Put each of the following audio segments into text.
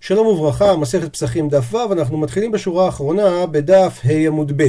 שלום וברכה, מסכת פסחים דף ו', אנחנו מתחילים בשורה האחרונה בדף ה' עמוד ב'.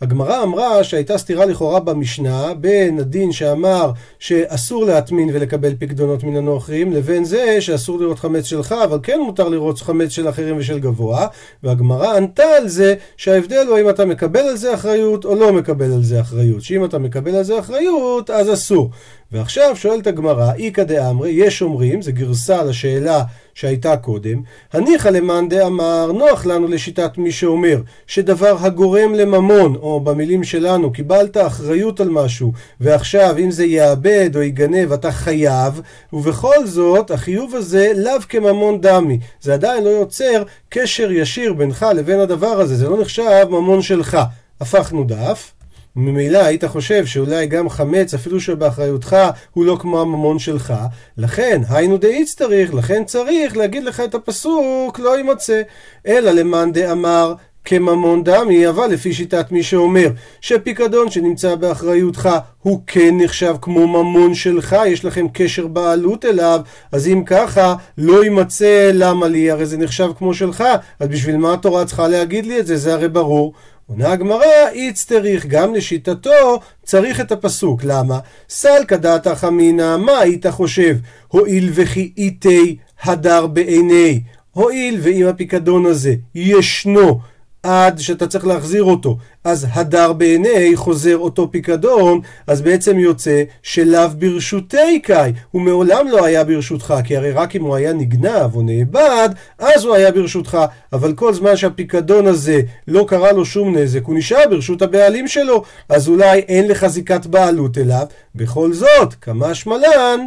הגמרא אמרה שהייתה סתירה לכאורה במשנה בין הדין שאמר שאסור להטמין ולקבל פקדונות מן הנוכרים לבין זה שאסור לראות חמץ שלך אבל כן מותר לראות חמץ של אחרים ושל גבוה והגמרא ענתה על זה שההבדל הוא אם אתה מקבל על זה אחריות או לא מקבל על זה אחריות שאם אתה מקבל על זה אחריות אז אסור ועכשיו שואלת הגמרא, איכא דאמרי, יש אומרים, זה גרסה לשאלה שהייתה קודם, הניחא למאן דאמר, נוח לנו לשיטת מי שאומר, שדבר הגורם לממון, או במילים שלנו, קיבלת אחריות על משהו, ועכשיו אם זה יאבד או ייגנב אתה חייב, ובכל זאת החיוב הזה לאו כממון דמי, זה עדיין לא יוצר קשר ישיר בינך לבין הדבר הזה, זה לא נחשב ממון שלך. הפכנו דף. ממילא היית חושב שאולי גם חמץ, אפילו שבאחריותך, הוא לא כמו הממון שלך. לכן, היינו דאיץ צריך, לכן צריך להגיד לך את הפסוק, לא יימצא. אלא למאן דאמר, כממון דמי, אבל לפי שיטת מי שאומר שפיקדון שנמצא באחריותך הוא כן נחשב כמו ממון שלך, יש לכם קשר בעלות אליו, אז אם ככה, לא יימצא למה לי, הרי זה נחשב כמו שלך, אז בשביל מה התורה צריכה להגיד לי את זה? זה הרי ברור. עונה הגמרא, איץ צריך, גם לשיטתו צריך את הפסוק. למה? סלקא דעתא חמינא, מה היית חושב? הואיל וכי איתי הדר בעיני. הואיל ואם הפיקדון הזה ישנו עד שאתה צריך להחזיר אותו, אז הדר בעיני חוזר אותו פיקדון, אז בעצם יוצא שלאו ברשותי קאי, הוא מעולם לא היה ברשותך, כי הרי רק אם הוא היה נגנב או נאבד, אז הוא היה ברשותך, אבל כל זמן שהפיקדון הזה לא קרה לו שום נזק, הוא נשאר ברשות הבעלים שלו, אז אולי אין לך זיקת בעלות אליו, בכל זאת, כמה שמלן,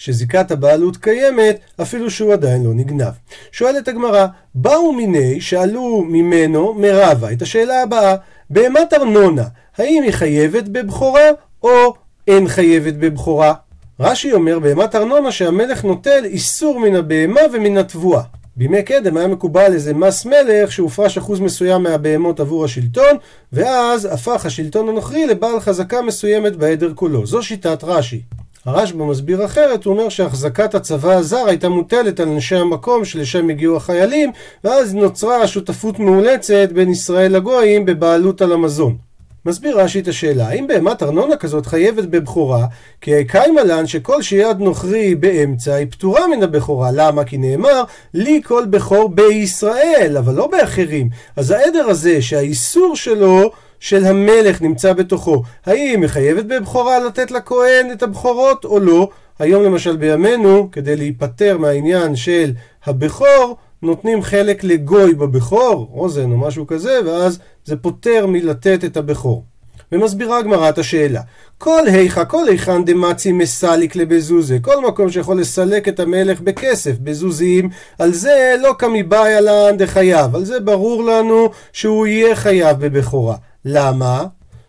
שזיקת הבעלות קיימת אפילו שהוא עדיין לא נגנב. שואלת הגמרא, באו מיני שאלו ממנו מרבה את השאלה הבאה, בהמת ארנונה, האם היא חייבת בבכורה או אין חייבת בבכורה? רש"י אומר בהמת ארנונה שהמלך נוטל איסור מן הבהמה ומן התבואה. בימי קדם היה מקובל איזה מס מלך שהופרש אחוז מסוים מהבהמות עבור השלטון ואז הפך השלטון הנוכרי לבעל חזקה מסוימת בעדר כולו. זו שיטת רש"י. הרשב"א מסביר אחרת, הוא אומר שהחזקת הצבא הזר הייתה מוטלת על אנשי המקום שלשם הגיעו החיילים, ואז נוצרה שותפות מאולצת בין ישראל לגויים בבעלות על המזון. מסביר רש"י את השאלה, האם בהמת ארנונה כזאת חייבת בבכורה? כי קיימה לן שכל שיד נוכרי באמצע היא פטורה מן הבכורה. למה? כי נאמר, לי כל בכור בישראל, אבל לא באחרים. אז העדר הזה שהאיסור שלו של המלך נמצא בתוכו, האם מחייבת בבכורה לתת לכהן את הבכורות או לא? היום למשל בימינו, כדי להיפטר מהעניין של הבכור, נותנים חלק לגוי בבכור, אוזן או משהו כזה, ואז זה פוטר מלתת את הבכור. ומסבירה הגמרא את השאלה. כל היכא, כל היכן דמצי מסליק לבזוזה, כל מקום שיכול לסלק את המלך בכסף, בזוזים, על זה לא כמיבאי לן דחייב, על זה ברור לנו שהוא יהיה חייב בבכורה. למה?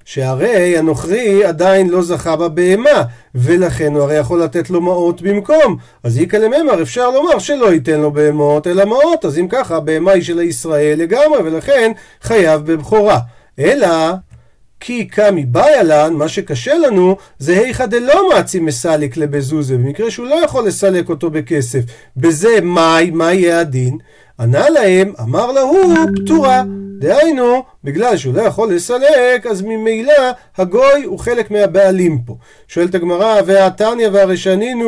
שהרי הנוכרי עדיין לא זכה בבהמה, ולכן הוא הרי יכול לתת לו מעות במקום. אז איכא לממר אפשר לומר שלא ייתן לו בהמות אלא מעות, אז אם ככה הבהמה היא של הישראל לגמרי, ולכן חייב בבכורה. אלא כי קמי באיה לן, מה שקשה לנו, זה היכא דלא מעצי מסליק לבזוזה, במקרה שהוא לא יכול לסלק אותו בכסף. בזה מאי, מה יהיה הדין? ענה להם, אמר להוא, פטורה. דהיינו, בגלל שהוא לא יכול לסלק, אז ממילא הגוי הוא חלק מהבעלים פה. שואלת הגמרא, והתניא והרשנין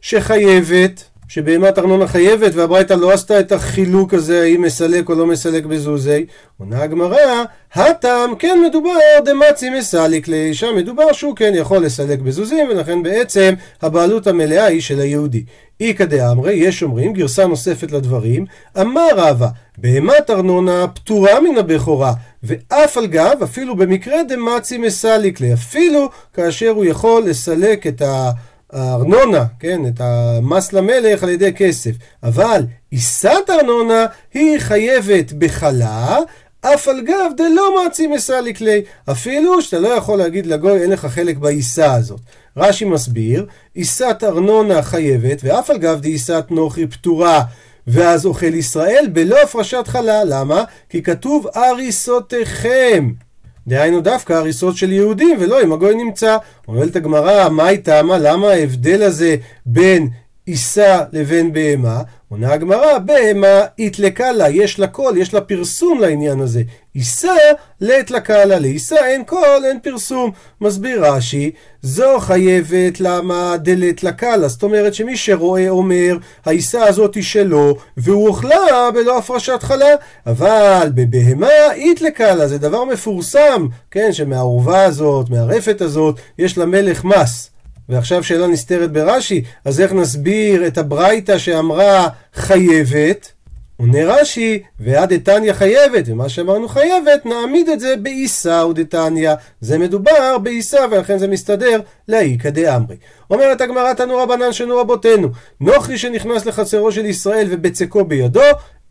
שחייבת, שבהמת ארנונה חייבת, והברייתא לא עשתה את החילוק הזה, האם מסלק או לא מסלק בזוזי. עונה הגמרא, הטעם כן מדובר דמצי מסליק לי, שם מדובר שהוא כן יכול לסלק בזוזים, ולכן בעצם הבעלות המלאה היא של היהודי. איכא דאמרי, יש אומרים, גרסה נוספת לדברים, אמר רבא, בהמת ארנונה פטורה מן הבכורה, ואף על גב, אפילו במקרה דמצי מסליק לי, אפילו כאשר הוא יכול לסלק את הארנונה, כן, את המס למלך על ידי כסף, אבל עיסת ארנונה היא חייבת בחלה, אף על גב דלא מעצי מסליק לי, אפילו שאתה לא יכול להגיד לגוי אין לך חלק בעיסה הזאת. רש"י מסביר, עיסת ארנונה חייבת, ואף על גב דעיסת נוכרי פטורה. ואז אוכל ישראל בלא הפרשת חלה. למה? כי כתוב הריסותיכם. דהיינו דווקא הריסות של יהודים, ולא אם הגוי נמצא. אומרת הגמרא, מה היא טעמה? למה ההבדל הזה בין עיסה לבין בהמה? עונה הגמרא, בהמה יתלקה לה, יש לה קול, יש לה פרסום לעניין הזה. עיסה לית לקלה, לעיסה אין קול, אין פרסום. מסביר רש"י, זו חייבת למה דלת לקלה, זאת אומרת שמי שרואה אומר, העיסה הזאת היא שלו, והוא אוכלה בלא הפרשת חלה, אבל בבהמה אית לקלה, זה דבר מפורסם, כן, שמהעורבה הזאת, מהרפת הזאת, יש למלך מס. ועכשיו שאלה נסתרת ברש"י, אז איך נסביר את הברייתא שאמרה חייבת? עונה רש"י, ועד דתניא חייבת, ומה שאמרנו חייבת, נעמיד את זה בעיסא ודתניא. זה מדובר בעיסא, ולכן זה מסתדר לאיכא דאמרי. אומרת הגמרא תנו רבנן שנו רבותינו, נוכרי שנכנס לחצרו של ישראל ובצקו בידו,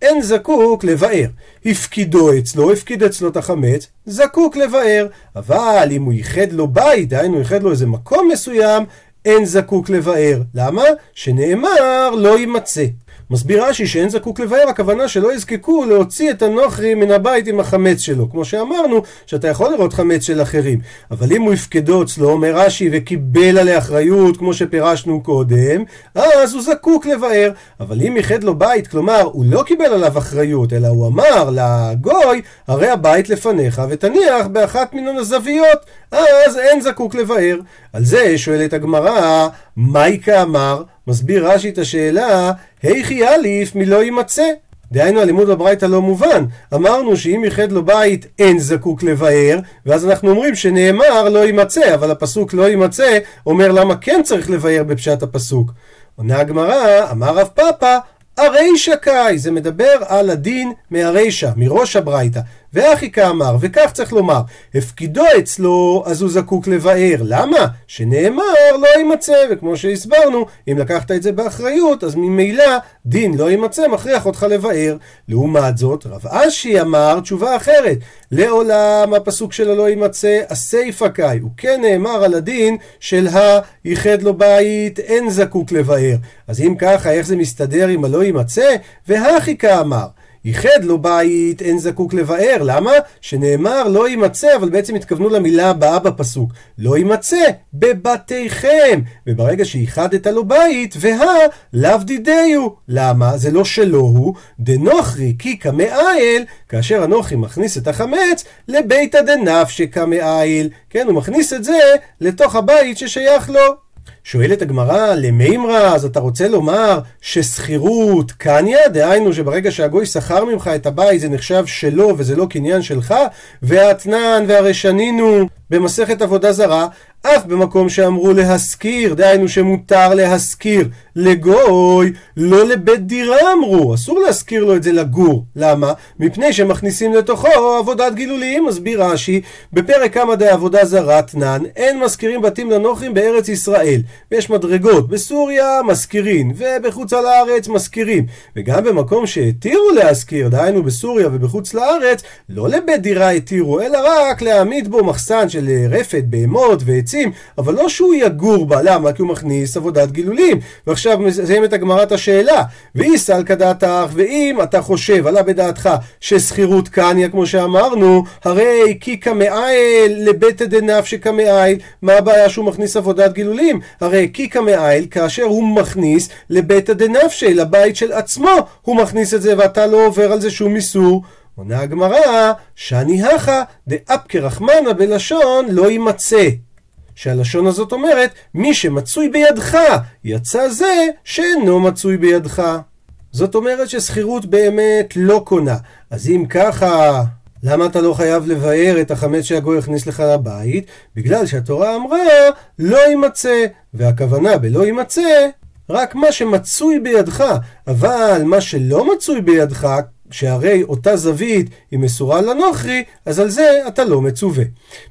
אין זקוק לבאר. הפקידו אצלו, הפקיד אצלו את החמץ, זקוק לבאר. אבל אם הוא ייחד לו בית, דהיינו ייחד לו איזה מקום מסוים, אין זקוק לבאר. למה? שנאמר לא יימצא. מסביר רש"י שאין זקוק לבאר, הכוונה שלא יזקקו להוציא את הנוכרי מן הבית עם החמץ שלו. כמו שאמרנו, שאתה יכול לראות חמץ של אחרים. אבל אם הוא יפקדו אצלו, אומר רש"י, וקיבל עליה אחריות, כמו שפירשנו קודם, אז הוא זקוק לבאר. אבל אם ייחד לו בית, כלומר, הוא לא קיבל עליו אחריות, אלא הוא אמר לגוי, הרי הבית לפניך, ותניח באחת מן הזוויות, אז אין זקוק לבאר. על זה שואלת הגמרא, מייקה אמר? מסביר רש"י את השאלה, היכי אליף מלא יימצא. דהיינו הלימוד בברייתא לא מובן. אמרנו שאם ייחד לו בית אין זקוק לבאר, ואז אנחנו אומרים שנאמר לא יימצא, אבל הפסוק לא יימצא אומר למה כן צריך לבאר בפשט הפסוק. עונה הגמרא, אמר רב פאפא, הרישא קאי, זה מדבר על הדין מהרישא, מראש הברייתא. ואחי כאמר, וכך צריך לומר, הפקידו אצלו, אז הוא זקוק לבאר. למה? שנאמר לא יימצא, וכמו שהסברנו, אם לקחת את זה באחריות, אז ממילא דין לא יימצא, מכריח אותך לבאר. לעומת זאת, רב אשי אמר תשובה אחרת. לעולם הפסוק של הלא יימצא, הסיפא קאי. הוא כן נאמר על הדין של ה"ייחד לו בית, אין זקוק לבאר". אז אם ככה, איך זה מסתדר עם הלא יימצא? והכי כאמר. ייחד לו בית, אין זקוק לבאר. למה? שנאמר לא יימצא, אבל בעצם התכוונו למילה הבאה בפסוק. לא יימצא בבתיכם. וברגע שייחדת לו בית, והא לאו דידיו. למה? זה לא שלו הוא. דנוכרי כי כמאייל, כאשר הנוכרי מכניס את החמץ לביתא דנפשי כמאייל. כן, הוא מכניס את זה לתוך הבית ששייך לו. שואלת הגמרא, למימרא, אז אתה רוצה לומר ששכירות קניה? דהיינו שברגע שהגוי שכר ממך את הבית זה נחשב שלו וזה לא קניין שלך? והאתנן והרשנינו במסכת עבודה זרה, אף במקום שאמרו להשכיר, דהיינו שמותר להשכיר לגוי, לא לבית דירה אמרו, אסור להשכיר לו את זה לגור. למה? מפני שמכניסים לתוכו עבודת גילולים, מסביר רש"י, בפרק כמה דעבודה זרה תנן, אין משכירים בתים לנוכרים בארץ ישראל. ויש מדרגות, בסוריה משכירים, ובחוץ לארץ משכירים. וגם במקום שהתירו להשכיר, דהיינו בסוריה ובחוץ לארץ, לא לבית דירה התירו, אלא רק להעמיד בו מחסן של רפת, בהמות ועצים, אבל לא שהוא יגור בה, למה? כי הוא מכניס עבודת גילולים. ועכשיו מסיימת הגמרא את השאלה, ואי סלקא דעתך, ואם אתה חושב, עלה בדעתך, ששכירות קניה, כמו שאמרנו, הרי כי כמאייל לביתא דנפשי כמאייל, מה הבעיה שהוא מכניס עבודת גילולים? הרי כי כמאייל, כאשר הוא מכניס לביתא דנפשי, לבית של עצמו, הוא מכניס את זה ואתה לא עובר על זה שום איסור. עונה הגמרא, שאני הכה דאפקה רחמנה בלשון לא יימצא. שהלשון הזאת אומרת, מי שמצוי בידך, יצא זה שאינו מצוי בידך. זאת אומרת ששכירות באמת לא קונה. אז אם ככה, למה אתה לא חייב לבאר את החמץ שהגוי יכניס לך לבית? בגלל שהתורה אמרה, לא יימצא. והכוונה בלא יימצא, רק מה שמצוי בידך. אבל מה שלא מצוי בידך, שהרי אותה זווית היא מסורה לנוכרי, אז על זה אתה לא מצווה.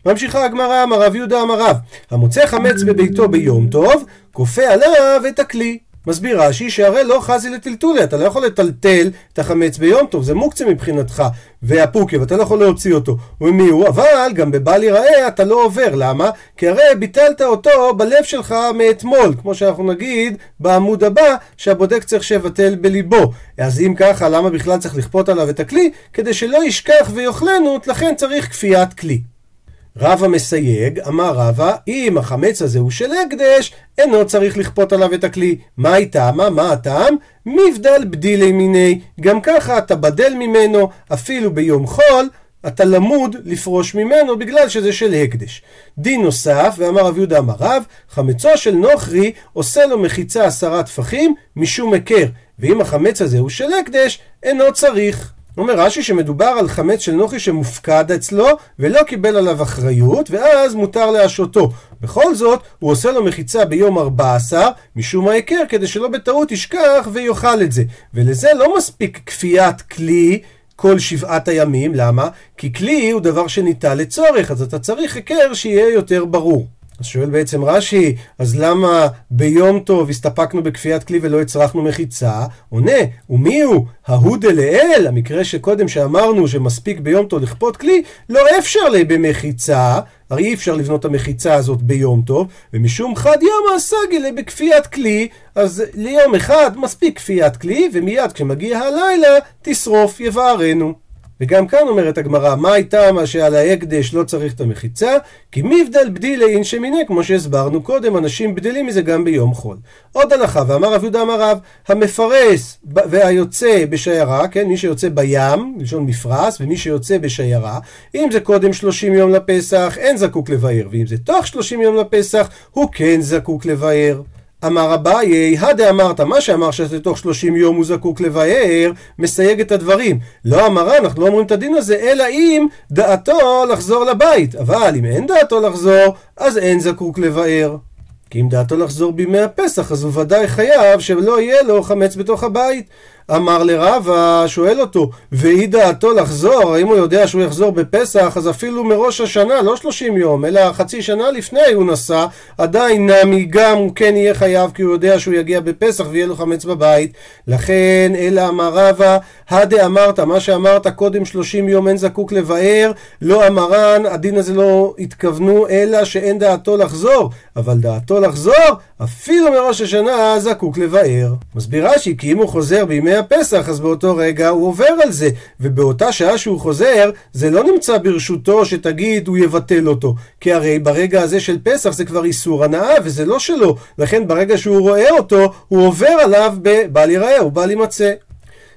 ממשיכה הגמרא, אמר רב יהודה אמר רב, המוצא חמץ בביתו ביום טוב, כופה עליו את הכלי. מסביר רש"י שהרי לא חזי לטלטולי, אתה לא יכול לטלטל את החמץ ביום טוב, זה מוקצה מבחינתך, והפוקי, ואתה לא יכול להוציא אותו. ומי הוא? אבל גם בבל ייראה אתה לא עובר, למה? כי הרי ביטלת אותו בלב שלך מאתמול, כמו שאנחנו נגיד בעמוד הבא, שהבודק צריך שיבטל בליבו. אז אם ככה, למה בכלל צריך לכפות עליו את הכלי? כדי שלא ישכח ויאכלנו, לכן צריך כפיית כלי. רבא מסייג, אמר רבא, אם החמץ הזה הוא של הקדש, אינו צריך לכפות עליו את הכלי. מה היא טעמה? מה הטעם? מבדל בדילי מיני. גם ככה אתה בדל ממנו, אפילו ביום חול, אתה למוד לפרוש ממנו בגלל שזה של הקדש. דין נוסף, ואמר רב יהודה אמר רב, חמצו של נוכרי עושה לו מחיצה עשרה טפחים משום היכר, ואם החמץ הזה הוא של הקדש, אינו צריך. אומר רש"י שמדובר על חמץ של נוכרי שמופקד אצלו ולא קיבל עליו אחריות ואז מותר להשותו. בכל זאת הוא עושה לו מחיצה ביום 14 משום ההיכר כדי שלא בטעות ישכח ויאכל את זה. ולזה לא מספיק כפיית כלי כל שבעת הימים, למה? כי כלי הוא דבר שניתן לצורך, אז אתה צריך היכר שיהיה יותר ברור. אז שואל בעצם רש"י, אז למה ביום טוב הסתפקנו בכפיית כלי ולא הצרכנו מחיצה? עונה, ומי הוא? ההוא דלאל, המקרה שקודם שאמרנו שמספיק ביום טוב לכפות כלי, לא אפשר לי במחיצה, הרי אי אפשר לבנות את המחיצה הזאת ביום טוב, ומשום חד יום הסגי לי בכפיית כלי, אז ליום אחד מספיק כפיית כלי, ומיד כשמגיע הלילה תשרוף יבערנו. וגם כאן אומרת הגמרא, מה הייתה מה שעל ההקדש לא צריך את המחיצה? כי מבדל בדילי אין שמיני, כמו שהסברנו קודם, אנשים בדלים מזה גם ביום חול. עוד הלכה, ואמר רב יהודה אמר רב, המפרס והיוצא בשיירה, כן, מי שיוצא בים, לשון מפרס, ומי שיוצא בשיירה, אם זה קודם 30 יום לפסח, אין זקוק לבאר, ואם זה תוך 30 יום לפסח, הוא כן זקוק לבאר. אמר אביי, הדה אמרת, מה שאמר שתוך 30 יום הוא זקוק לבאר, מסייג את הדברים. לא אמרה, אנחנו לא אומרים את הדין הזה, אלא אם דעתו לחזור לבית. אבל אם אין דעתו לחזור, אז אין זקוק לבאר. כי אם דעתו לחזור בימי הפסח, אז הוא ודאי חייב שלא יהיה לו חמץ בתוך הבית. אמר לרבה, שואל אותו, ואי דעתו לחזור, האם הוא יודע שהוא יחזור בפסח, אז אפילו מראש השנה, לא 30 יום, אלא חצי שנה לפני הוא נסע, עדיין נמי גם הוא כן יהיה חייב, כי הוא יודע שהוא יגיע בפסח ויהיה לו חמץ בבית. לכן, אלא אמר רבה, הדה אמרת, מה שאמרת קודם 30 יום אין זקוק לבאר, לא אמרן, הדין הזה לא התכוונו, אלא שאין דעתו לחזור, אבל דעתו לחזור, אפילו מראש השנה זקוק לבאר. מסביר רש"י, כי אם הוא חוזר בימי הפסח, אז באותו רגע הוא עובר על זה, ובאותה שעה שהוא חוזר, זה לא נמצא ברשותו שתגיד הוא יבטל אותו, כי הרי ברגע הזה של פסח זה כבר איסור הנאה, וזה לא שלו, לכן ברגע שהוא רואה אותו, הוא עובר עליו בבל ייראה ובל יימצא.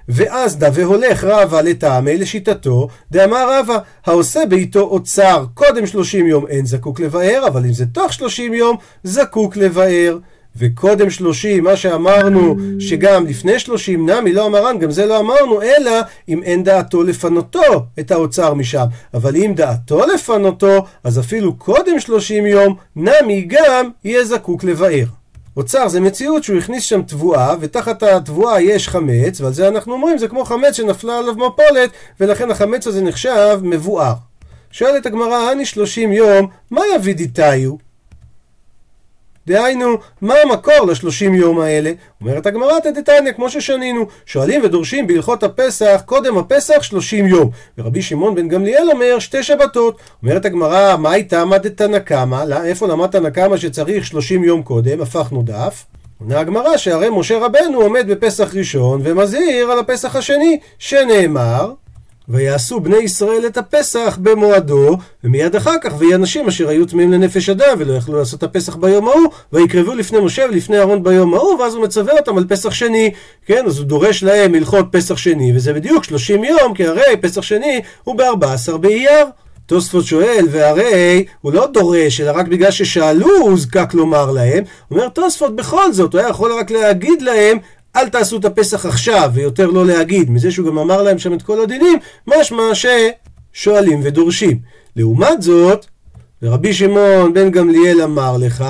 ואז דה והולך רבא לטעמי לשיטתו, דאמר רבא, העושה בעיתו אוצר קודם שלושים יום אין זקוק לבאר, אבל אם זה תוך שלושים יום, זקוק לבאר. וקודם שלושים, מה שאמרנו שגם לפני שלושים נמי לא אמרן, גם זה לא אמרנו, אלא אם אין דעתו לפנותו את האוצר משם. אבל אם דעתו לפנותו, אז אפילו קודם שלושים יום, נמי גם יהיה זקוק לבאר. אוצר זה מציאות שהוא הכניס שם תבואה, ותחת התבואה יש חמץ, ועל זה אנחנו אומרים, זה כמו חמץ שנפלה עליו מפולת, ולכן החמץ הזה נחשב מבואר. שואלת הגמרא, אני שלושים יום, מה יביא דיתיו? דהיינו, מה המקור לשלושים יום האלה? אומרת הגמרא תדתניא, כמו ששנינו, שואלים ודורשים בהלכות הפסח, קודם הפסח שלושים יום. ורבי שמעון בן גמליאל אומר שתי שבתות. אומרת הגמרא, מה הייתה דתנא קמא? איפה למד תנא קמא שצריך שלושים יום קודם? הפכנו דף. עונה הגמרא שהרי משה רבנו עומד בפסח ראשון ומזהיר על הפסח השני, שנאמר ויעשו בני ישראל את הפסח במועדו, ומיד אחר כך ויהי אנשים אשר היו טמאים לנפש אדם ולא יכלו לעשות את הפסח ביום ההוא, ויקרבו לפני משה ולפני אהרון ביום ההוא, ואז הוא מצווה אותם על פסח שני. כן, אז הוא דורש להם הלכות פסח שני, וזה בדיוק 30 יום, כי הרי פסח שני הוא ב-14 באייר. תוספות שואל, והרי הוא לא דורש, אלא רק בגלל ששאלו הוא זקק לומר להם. אומר תוספות בכל זאת, הוא היה יכול רק להגיד להם, אל תעשו את הפסח עכשיו, ויותר לא להגיד, מזה שהוא גם אמר להם שם את כל הדינים, משמע ששואלים ודורשים. לעומת זאת, ורבי שמעון בן גמליאל אמר לך,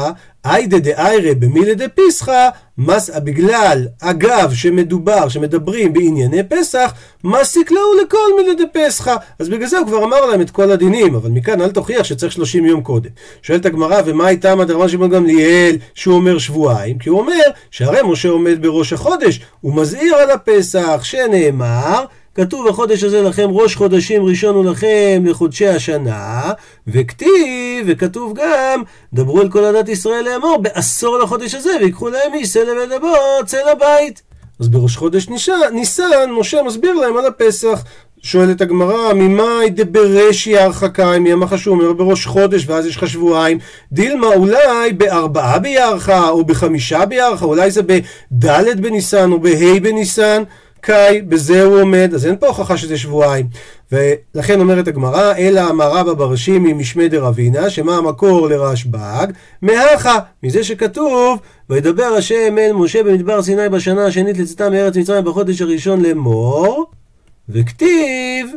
איידה דאיירה במילה דפיסחא, מסע בגלל, אגב, שמדובר, שמדברים בענייני פסח, מסיק להו לכל מילה דפסחא. אז בגלל זה הוא כבר אמר להם את כל הדינים, אבל מכאן אל תוכיח שצריך 30 יום קודם. שואלת הגמרא, ומה הייתה מדרמן שמעון גמליאל, שהוא אומר שבועיים? כי הוא אומר, שהרי משה עומד בראש החודש, הוא מזהיר על הפסח, שנאמר, כתוב החודש הזה לכם ראש חודשים ראשון הוא לכם לחודשי השנה, וכתיב, וכתוב גם, דברו אל כל עדת ישראל לאמור, בעשור לחודש הזה, ויקחו להם איש סלע ודבור צל הבית. אז בראש חודש ניסן, משה מסביר להם על הפסח. שואלת הגמרא, ממאי דברשי הרחקה, מי אמר שהוא אומר בראש חודש ואז יש לך שבועיים, דילמה אולי בארבעה ביערכה או בחמישה ביערכה, אולי זה בד' בניסן או בה' בניסן, קאי, בזה הוא עומד, אז אין פה הוכחה שזה שבועיים. ולכן אומרת הגמרא, אלא אמר רבא ברשימי משמי דרבינה, שמה המקור לרשב"ג? מהכה, מזה שכתוב, וידבר השם אל משה במדבר סיני בשנה השנית לצאתם מארץ מצרים בחודש הראשון לאמור, וכתיב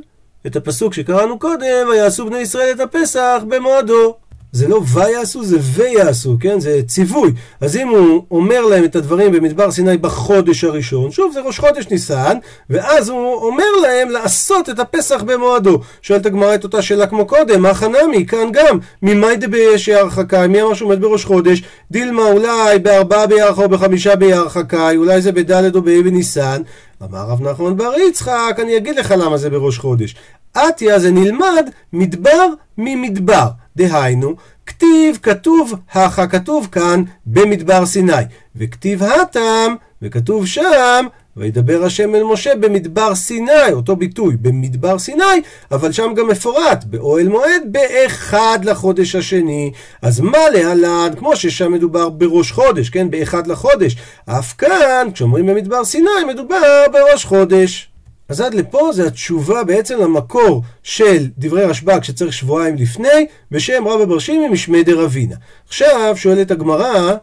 את הפסוק שקראנו קודם, ויעשו בני ישראל את הפסח במועדו. זה לא ויעשו, זה ויעשו, כן? זה ציווי. אז אם הוא אומר להם את הדברים במדבר סיני בחודש הראשון, שוב, זה ראש חודש ניסן, ואז הוא אומר להם לעשות את הפסח במועדו. שואלת הגמרא את אותה שאלה כמו קודם, מה חנמי? כאן גם, ממאי דבישי הרחקאי, מי אמר שהוא עומד בראש חודש? דילמה אולי בארבעה בירחה או בחמישה בירחקאי, אולי זה בד' או באבן ניסן. אמר רב נחמן בר יצחק, אני אגיד לך למה זה בראש חודש. עטיה זה נלמד מדבר ממדבר. דהיינו, כתיב כתוב הכה כתוב כאן במדבר סיני, וכתיב התם וכתוב שם וידבר השם אל משה במדבר סיני, אותו ביטוי, במדבר סיני, אבל שם גם מפורט, באוהל מועד, באחד לחודש השני. אז מה להלן, כמו ששם מדובר בראש חודש, כן, באחד לחודש, אף כאן, כשאומרים במדבר סיני, מדובר בראש חודש. אז עד לפה זה התשובה בעצם למקור של דברי רשב"ג שצריך שבועיים לפני, בשם רבא בר שימי משמי דרבינה. עכשיו שואלת הגמרא,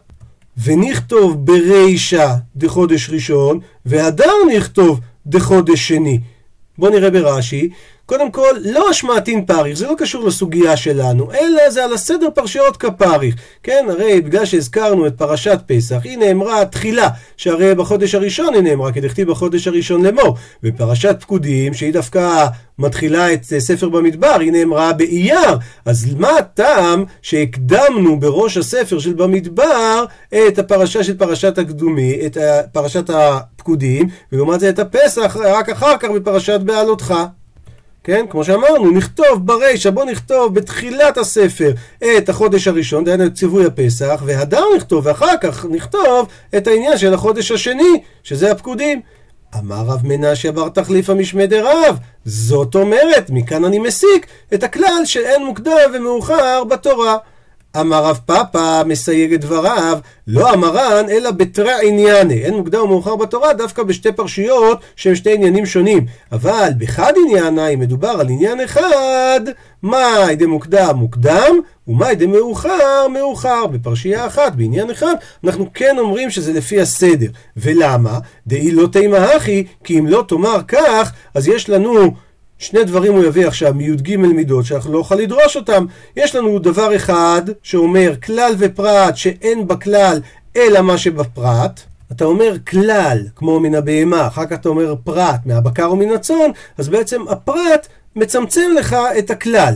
ונכתוב ברישא דחודש ראשון, והדר נכתוב דחודש שני. בואו נראה ברש"י, קודם כל, לא אשמעתין פריך, זה לא קשור לסוגיה שלנו, אלא זה על הסדר פרשיות כפריך. כן, הרי בגלל שהזכרנו את פרשת פסח, היא נאמרה תחילה, שהרי בחודש הראשון היא נאמרה, כדכתיב בחודש הראשון לאמור. ופרשת פקודים, שהיא דווקא מתחילה את ספר במדבר, היא נאמרה באייר. אז מה הטעם שהקדמנו בראש הספר של במדבר את הפרשה של פרשת הקדומי, את פרשת הפקודים, ולעומת זה את הפסח רק אחר כך בפרשת בעלותך. כן? כמו שאמרנו, נכתוב ברישא, בוא נכתוב בתחילת הספר את החודש הראשון, דהיינו את ציווי הפסח, והדר נכתוב, ואחר כך נכתוב את העניין של החודש השני, שזה הפקודים. אמר רב מנשיה בר תחליף המשמי דרב, זאת אומרת, מכאן אני מסיק את הכלל שאין מוקדם ומאוחר בתורה. אמר רב פאפא, מסייג את דבריו, לא אמרן, אלא בתרא ענייני. אין מוקדם ומאוחר בתורה, דווקא בשתי פרשיות שהם שתי עניינים שונים. אבל בחד עניינה, אם מדובר על עניין אחד, מאי דמוקדם מוקדם, ומאי דמאוחר מאוחר. בפרשייה אחת, בעניין אחד, אנחנו כן אומרים שזה לפי הסדר. ולמה? דאי לא תימא הכי, כי אם לא תאמר כך, אז יש לנו... שני דברים הוא יביא עכשיו מי"ג מידות שאנחנו לא נוכל לדרוש אותם. יש לנו דבר אחד שאומר כלל ופרט שאין בכלל אלא מה שבפרט. אתה אומר כלל, כמו מן הבהמה, אחר כך אתה אומר פרט, מהבקר או מן הצאן, אז בעצם הפרט מצמצם לך את הכלל.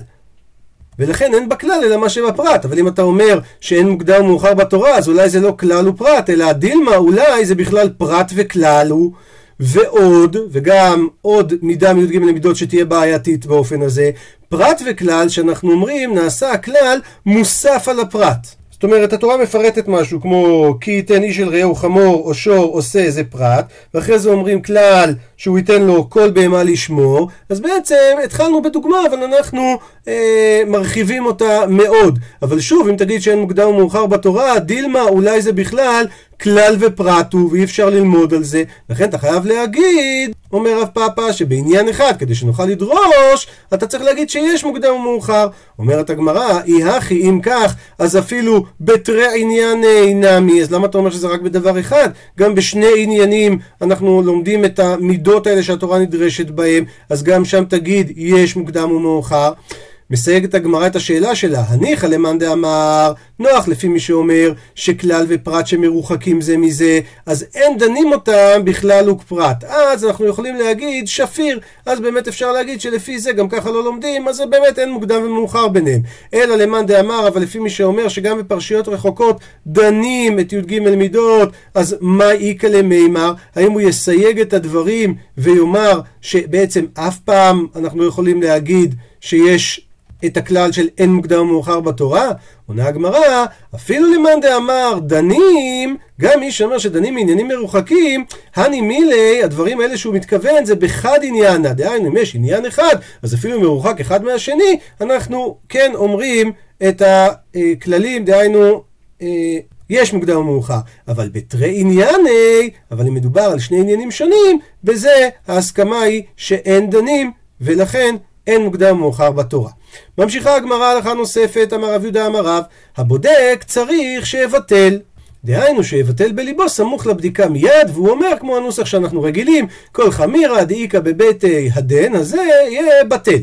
ולכן אין בכלל אלא מה שבפרט. אבל אם אתה אומר שאין מוקדם ומאוחר בתורה, אז אולי זה לא כלל ופרט, אלא דילמה, אולי זה בכלל פרט וכלל הוא. ועוד, וגם עוד מידה מי"ג למידות שתהיה בעייתית באופן הזה, פרט וכלל שאנחנו אומרים נעשה הכלל מוסף על הפרט. זאת אומרת, התורה מפרטת משהו כמו כי ייתן איש אל רעהו חמור או שור עושה זה פרט, ואחרי זה אומרים כלל שהוא ייתן לו כל בהמה לשמור, אז בעצם התחלנו בדוגמה, אבל אנחנו אה, מרחיבים אותה מאוד. אבל שוב, אם תגיד שאין מוקדם ומאוחר בתורה, דילמה, אולי זה בכלל כלל ופרט הוא, ואי אפשר ללמוד על זה. לכן אתה חייב להגיד, אומר רב פאפא, שבעניין אחד, כדי שנוכל לדרוש, אתה צריך להגיד שיש מוקדם ומאוחר. אומרת הגמרא, אי הכי, אם כך, אז אפילו בתרי עניין נמי, אז למה אתה אומר שזה רק בדבר אחד? גם בשני עניינים אנחנו לומדים את המידות האלה שהתורה נדרשת בהם, אז גם שם תגיד, יש מוקדם ומאוחר. מסייגת הגמרא את השאלה שלה, הניחא למאן דאמר, נוח לפי מי שאומר שכלל ופרט שמרוחקים זה מזה, אז אין דנים אותם בכלל ופרט. אז אנחנו יכולים להגיד שפיר, אז באמת אפשר להגיד שלפי זה גם ככה לא לומדים, אז זה באמת אין מוקדם ומאוחר ביניהם. אלא למאן דאמר, אבל לפי מי שאומר שגם בפרשיות רחוקות דנים את י"ג מידות, אז מה איכא למימר? האם הוא יסייג את הדברים ויאמר שבעצם אף פעם אנחנו יכולים להגיד שיש את הכלל של אין מוקדם ומאוחר בתורה? עונה הגמרא, אפילו למאן דאמר דנים, גם מי שאומר שדנים מעניינים מרוחקים, הני מילי, הדברים האלה שהוא מתכוון זה בחד עניינה, דהיינו אם יש עניין אחד, אז אפילו מרוחק אחד מהשני, אנחנו כן אומרים את הכללים, דהיינו אה, יש מוקדם ומאוחר, אבל בתרי ענייני, אבל אם מדובר על שני עניינים שונים, בזה ההסכמה היא שאין דנים, ולכן אין מוקדם ומאוחר בתורה. ממשיכה הגמרא הלכה נוספת, אמר רב יהודה אמר רב, הבודק צריך שיבטל. דהיינו שיבטל בליבו סמוך לבדיקה מיד, והוא אומר כמו הנוסח שאנחנו רגילים, כל חמירא דאיכא בבית הדן, אז זה יהיה בטל.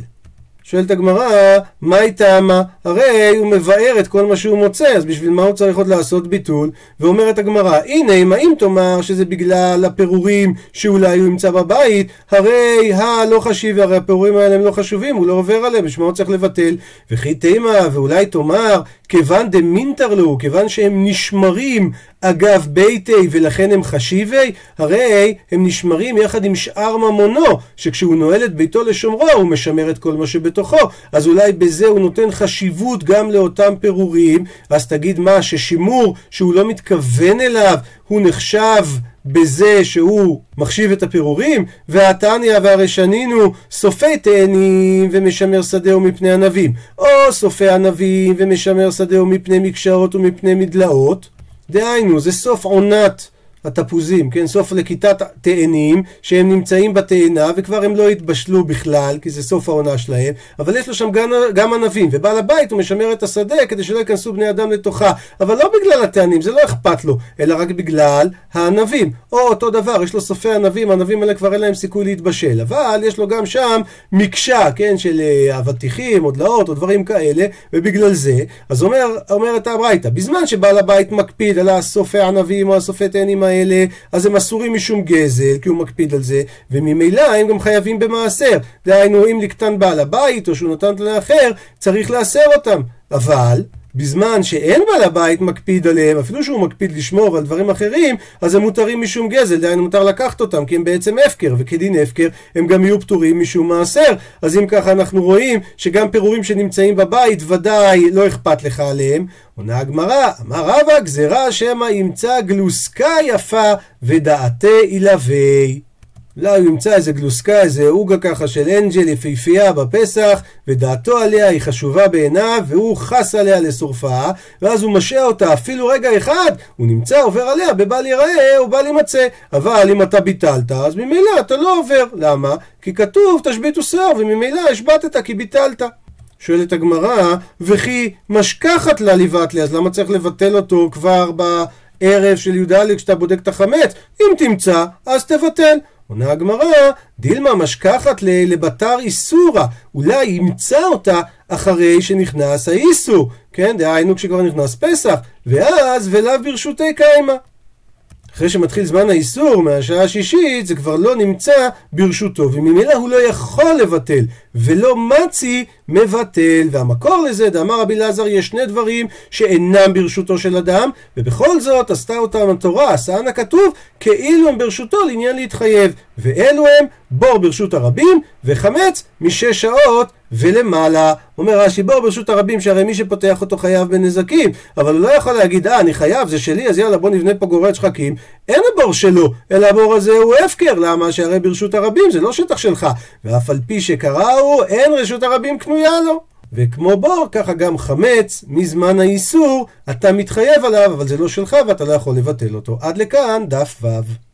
שואלת הגמרא, מהי טעמה? הרי הוא מבאר את כל מה שהוא מוצא, אז בשביל מה הוא צריך עוד לעשות ביטול? ואומרת הגמרא, הנה, אם תאמר שזה בגלל הפירורים שאולי הוא ימצא בבית, הרי הלא חשיב, הרי הפירורים האלה הם לא חשובים, הוא לא עובר עליהם, בשביל מה הוא צריך לבטל? וכי תימא, ואולי תאמר, כיוון דמינטר לו, כיוון שהם נשמרים אגב ביתי ולכן הם חשיבי, הרי הם נשמרים יחד עם שאר ממונו, שכשהוא נועל את ביתו לשומרו הוא משמר את כל מה שבתוכו, אז אולי בזה הוא נותן חשיבות גם לאותם פירורים, אז תגיד מה, ששימור שהוא לא מתכוון אליו, הוא נחשב בזה שהוא מחשיב את הפירורים, והתניא והרשנינו סופי תאנים ומשמר שדהו מפני ענבים, או סופי ענבים ומשמר שדהו מפני מקשרות ומפני מדלאות, דהיינו, זה סוף עונת התפוזים, כן? סוף לכיתת תאנים שהם נמצאים בתאנה וכבר הם לא התבשלו בכלל כי זה סוף העונה שלהם אבל יש לו שם גם, גם ענבים ובעל הבית הוא משמר את השדה כדי שלא ייכנסו בני אדם לתוכה אבל לא בגלל התאנים, זה לא אכפת לו אלא רק בגלל הענבים או אותו דבר, יש לו סופי ענבים, הענבים האלה כבר אין להם סיכוי להתבשל אבל יש לו גם שם מקשה, כן? של אה, אבטיחים או דלאות או דברים כאלה ובגלל זה, אז אומר, אומרת הברייתא בזמן שבעל הבית מקפיד על הסופי ענבים או הסופי תאנים האלה, אז הם אסורים משום גזל, כי הוא מקפיד על זה, וממילא הם גם חייבים במעשר. דהיינו, אם לקטן בעל הבית, או שהוא נתן לאחר, צריך לאסר אותם. אבל... בזמן שאין בעל הבית מקפיד עליהם, אפילו שהוא מקפיד לשמור על דברים אחרים, אז הם מותרים משום גזל, דהיינו מותר לקחת אותם, כי הם בעצם הפקר, וכדין הפקר הם גם יהיו פטורים משום מעשר. אז אם ככה אנחנו רואים שגם פירורים שנמצאים בבית ודאי לא אכפת לך עליהם. עונה הגמרא, אמר רבא גזירה שמא ימצא גלוסקה יפה ודעתי ילווה. אולי הוא ימצא איזה גלוסקה, איזה עוגה ככה של אנג'ל יפהפייה בפסח, ודעתו עליה היא חשובה בעיניו, והוא חס עליה לשורפה, ואז הוא משעה אותה אפילו רגע אחד, הוא נמצא עובר עליה בבל ייראה או בל יימצא. אבל אם אתה ביטלת, אז ממילא אתה לא עובר. למה? כי כתוב תשביתו שיער, וממילא השבתת כי ביטלת. שואלת הגמרא, וכי משכחת לה לבטלי, אז למה צריך לבטל אותו כבר בערב של י"ד כשאתה בודק את החמץ? אם תמצא, אז תבטל. עונה הגמרא, דילמה משכחת לבתר איסורה, אולי ימצא אותה אחרי שנכנס האיסור, כן? דהיינו כשכבר נכנס פסח, ואז ולאו ברשותי קיימא. אחרי שמתחיל זמן האיסור מהשעה השישית זה כבר לא נמצא ברשותו וממילא הוא לא יכול לבטל ולא מצי מבטל. והמקור לזה דאמר רבי אלעזר יש שני דברים שאינם ברשותו של אדם ובכל זאת עשתה אותם התורה עשאן הכתוב כאילו הם ברשותו לעניין להתחייב ואלו הם בור ברשות הרבים וחמץ משש שעות ולמעלה. אומר רש"י בור ברשות הרבים שהרי מי שפותח אותו חייב בנזקים אבל הוא לא יכול להגיד אה אני חייב זה שלי אז יאללה בוא נבנה פה גורד שחקים אין הבור שלו אלא הבור הזה הוא הפקר למה שהרי ברשות הרבים זה לא שטח שלך ואף על פי שקראו אין רשות הרבים קנויה לו וכמו בור, ככה גם חמץ, מזמן האיסור, אתה מתחייב עליו, אבל זה לא שלך ואתה לא יכול לבטל אותו. עד לכאן, דף ו'.